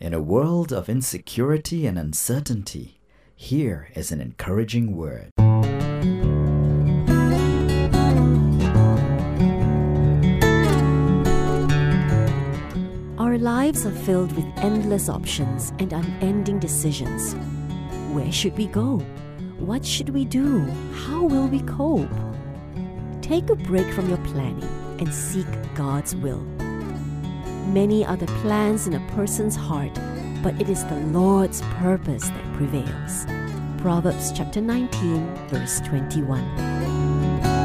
In a world of insecurity and uncertainty, here is an encouraging word. Our lives are filled with endless options and unending decisions. Where should we go? What should we do? How will we cope? Take a break from your planning and seek God's will. Many are the plans in a person's heart, but it is the Lord's purpose that prevails. Proverbs chapter 19, verse 21.